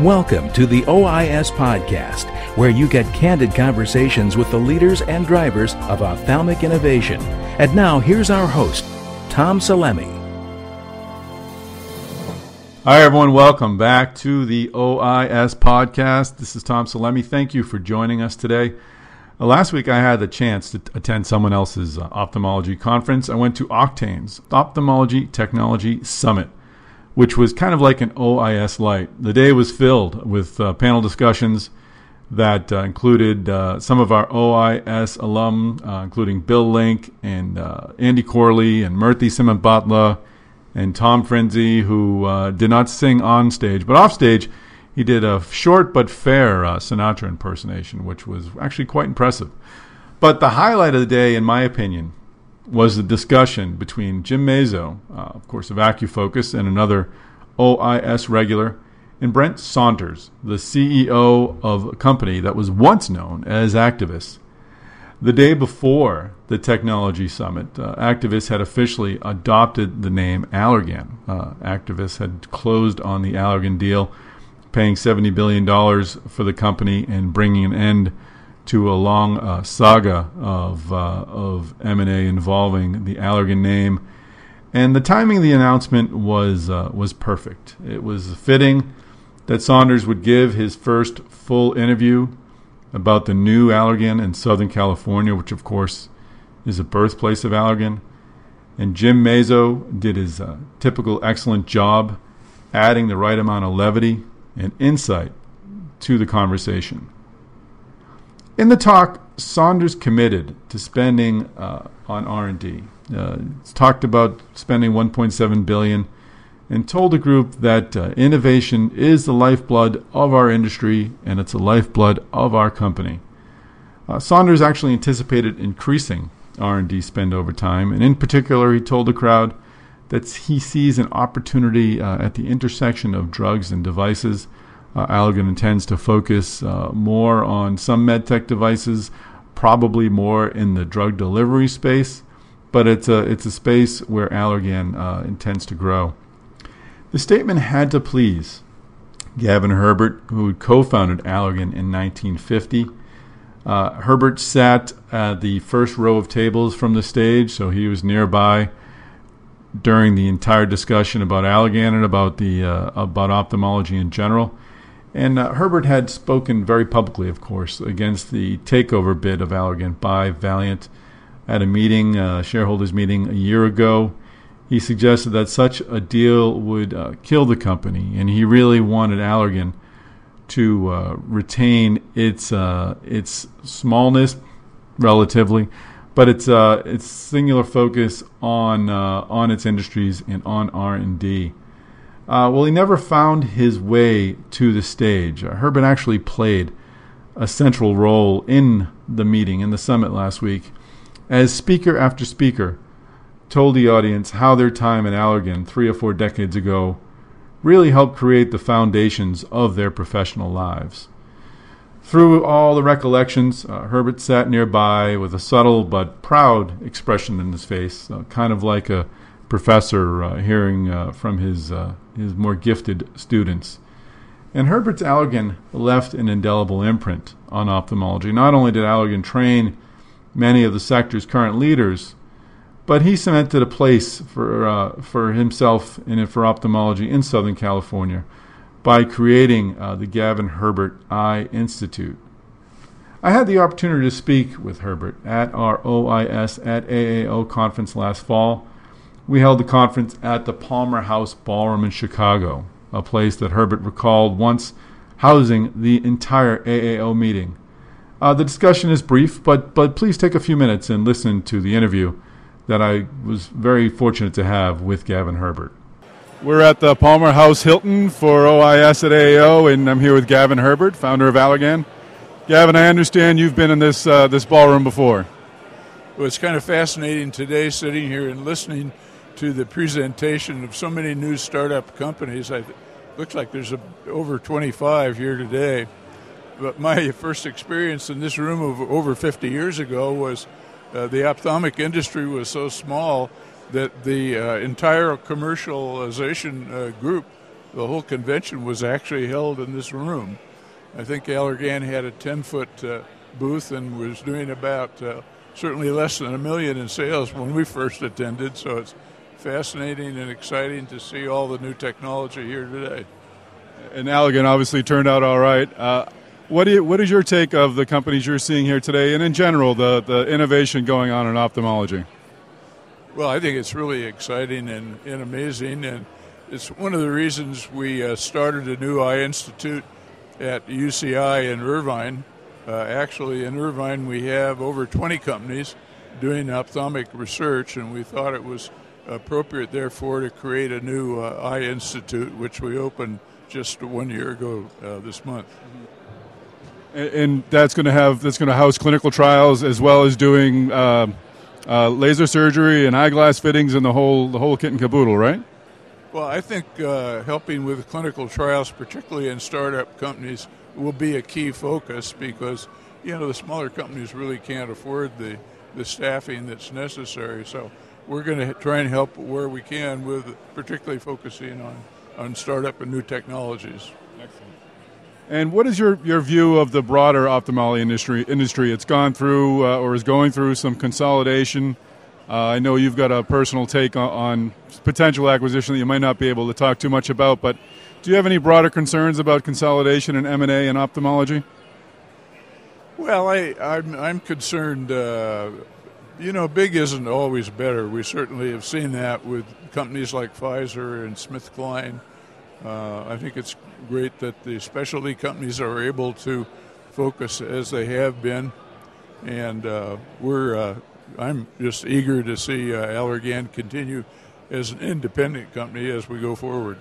Welcome to the OIS Podcast, where you get candid conversations with the leaders and drivers of ophthalmic innovation. And now, here's our host, Tom Salemi. Hi, everyone. Welcome back to the OIS Podcast. This is Tom Salemi. Thank you for joining us today. Uh, last week, I had the chance to attend someone else's uh, ophthalmology conference. I went to Octane's Ophthalmology Technology Summit which was kind of like an OIS light. The day was filled with uh, panel discussions that uh, included uh, some of our OIS alum, uh, including Bill Link and uh, Andy Corley and Murthy Simhambhatla and Tom Frinzi, who uh, did not sing on stage, but off stage, he did a short but fair Sinatra impersonation, which was actually quite impressive. But the highlight of the day, in my opinion, was the discussion between Jim Mazzo, uh, of course, of AcuFocus, and another OIS regular, and Brent Saunders, the CEO of a company that was once known as Actavis. The day before the technology summit, uh, Actavis had officially adopted the name Allergan. Uh, Actavis had closed on the Allergan deal, paying $70 billion for the company and bringing an end to a long uh, saga of uh, of M and A involving the Allergan name, and the timing of the announcement was uh, was perfect. It was fitting that Saunders would give his first full interview about the new Allergan in Southern California, which of course is the birthplace of Allergan. And Jim Mazzo did his uh, typical excellent job, adding the right amount of levity and insight to the conversation. In the talk, Saunders committed to spending uh, on R&D. Uh, talked about spending 1.7 billion, and told the group that uh, innovation is the lifeblood of our industry and it's the lifeblood of our company. Uh, Saunders actually anticipated increasing R&D spend over time, and in particular, he told the crowd that he sees an opportunity uh, at the intersection of drugs and devices uh, Allergan intends to focus uh, more on some medtech devices, probably more in the drug delivery space, but it's a, it's a space where Allergan uh, intends to grow. The statement had to please Gavin Herbert, who co founded Allergan in 1950. Uh, Herbert sat at the first row of tables from the stage, so he was nearby during the entire discussion about Allergan and about the uh, about ophthalmology in general. And uh, Herbert had spoken very publicly, of course, against the takeover bid of Allergan by Valeant at a meeting, uh, shareholders meeting a year ago. He suggested that such a deal would uh, kill the company, and he really wanted Allergan to uh, retain its uh, its smallness relatively, but its uh, its singular focus on on its industries and on R and D. Uh, well, he never found his way to the stage. Uh, Herbert actually played a central role in the meeting, in the summit last week, as speaker after speaker told the audience how their time at Allergan three or four decades ago really helped create the foundations of their professional lives. Through all the recollections, uh, Herbert sat nearby with a subtle but proud expression in his face, uh, kind of like a professor uh, hearing uh, from his uh, his more gifted students. And Herbert's Allergan left an indelible imprint on ophthalmology. Not only did Allergan train many of the sector's current leaders, but he cemented a place for uh, for himself and for ophthalmology in Southern California by creating uh, the Gavin Herbert Eye Institute. I had the opportunity to speak with Herbert at our OIS at AAO conference last fall we held the conference at the Palmer House Ballroom in Chicago, a place that Herbert recalled once housing the entire AAO meeting. Uh, the discussion is brief, but, but please take a few minutes and listen to the interview that I was very fortunate to have with Gavin Herbert. We're at the Palmer House Hilton for OIS at AAO, and I'm here with Gavin Herbert, founder of Allergan. Gavin, I understand you've been in this, uh, this ballroom before. Well, it's kind of fascinating today sitting here and listening to the presentation of so many new startup companies. I looks like there's a, over 25 here today. But my first experience in this room of over 50 years ago was uh, the ophthalmic industry was so small that the uh, entire commercialization uh, group the whole convention was actually held in this room. I think Allergan had a 10 foot uh, booth and was doing about uh, certainly less than a million in sales when we first attended. So it's fascinating and exciting to see all the new technology here today. And Allergan obviously turned out all right. Uh, what, you, what is your take of the companies you're seeing here today, and in general, the, the innovation going on in ophthalmology? Well, I think it's really exciting and, and amazing, and it's one of the reasons we uh, started a new eye institute at UCI in Irvine. Uh, actually, in Irvine, we have over 20 companies doing ophthalmic research, and we thought it was appropriate, therefore, to create a new uh, eye institute, which we opened just one year ago uh, this month. And, and that's going to have that's going to house clinical trials as well as doing uh, uh, laser surgery and eyeglass fittings and the whole the whole kit and caboodle, right? Well, I think uh, helping with clinical trials, particularly in startup companies, will be a key focus because you know the smaller companies really can't afford the the staffing that's necessary. So we're going to try and help where we can with particularly focusing on on startup and new technologies. Excellent. And what is your, your view of the broader ophthalmology industry? Industry, it's gone through uh, or is going through some consolidation. Uh, I know you've got a personal take on, on, potential acquisition that you might not be able to talk too much about, but do you have any broader concerns about consolidation in M and A in ophthalmology? Well, I, I'm, I'm concerned. Uh, you know, big isn't always better. We certainly have seen that with companies like Pfizer and SmithKline. Uh, I think it's great that the specialty companies are able to focus as they have been, and uh, we're. Uh, I'm just eager to see uh, Allergan continue as an independent company as we go forward.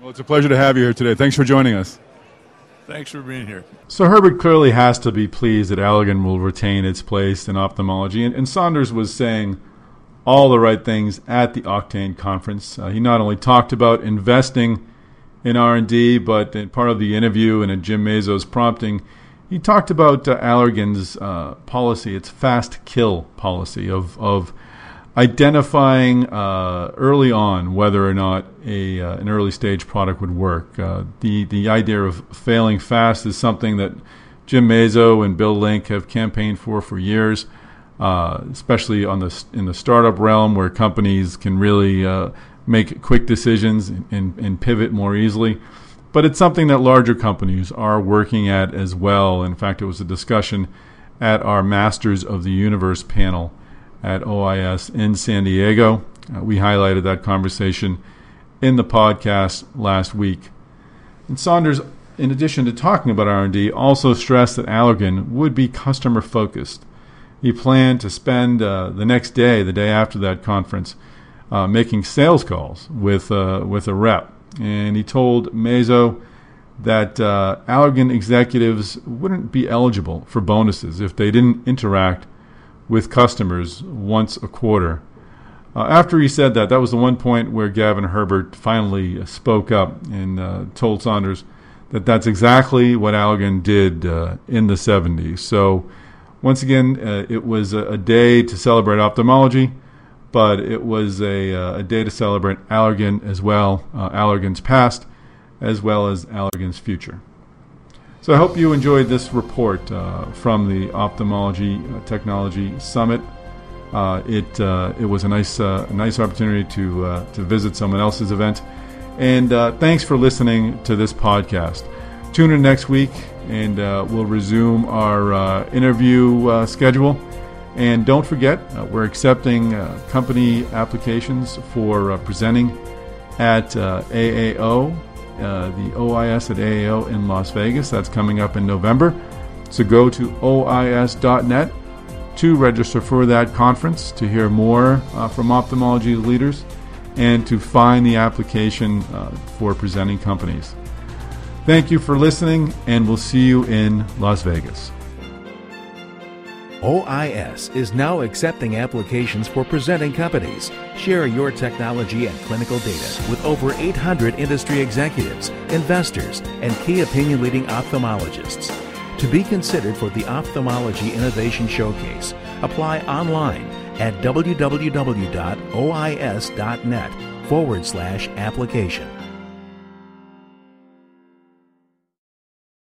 Well, it's a pleasure to have you here today. Thanks for joining us. Thanks for being here. So Herbert clearly has to be pleased that Allergan will retain its place in ophthalmology, and, and Saunders was saying all the right things at the Octane conference. Uh, he not only talked about investing in R&D, but in part of the interview and in Jim Mazzo's prompting, he talked about uh, Allergan's uh, policy, its fast kill policy of of identifying uh, early on whether or not a uh, an early stage product would work. Uh, the the idea of failing fast is something that Jim Mazzo and Bill Link have campaigned for for years, uh, especially on the in the startup realm where companies can really make quick decisions and, and pivot more easily. But it's something that larger companies are working at as well. In fact, it was a discussion at our Masters of the Universe panel at OIS in San Diego. Uh, we highlighted that conversation in the podcast last week. And Saunders, in addition to talking about R&D, also stressed that Allergan would be customer focused. He planned to spend uh, the next day, the day after that conference, uh, making sales calls with uh, with a rep, and he told Mazzo that uh, Allergan executives wouldn't be eligible for bonuses if they didn't interact with customers once a quarter. Uh, after he said that, that was the one point where Gavin Herbert finally spoke up and uh, told Saunders that that's exactly what Allergan did uh, in the 70s. So, once again, it was a, a day to celebrate ophthalmology but it was a, uh, a day to celebrate Allergan as well, uh, Allergan's past, as well as Allergan's future. So I hope you enjoyed this report uh, from the Ophthalmology uh, Technology Summit. Uh, it uh, it was a nice a nice opportunity to to visit someone else's event, and thanks for listening to this podcast. Tune in next week, and we'll resume our interview schedule. And don't forget, uh, we're accepting uh, company applications for uh, presenting at uh, AAO, uh, the OIS at AAO in Las Vegas. That's coming up in November. So go to OIS.net to register for that conference to hear more uh, from ophthalmology leaders and to find the application for presenting companies. Thank you for listening, and we'll see you in Las Vegas. OIS is now accepting applications for presenting companies. Share your technology and clinical data with over 800 industry executives, investors, and key opinion leading ophthalmologists. To be considered for the Ophthalmology Innovation Showcase, apply online at www.ois.net forward slash application.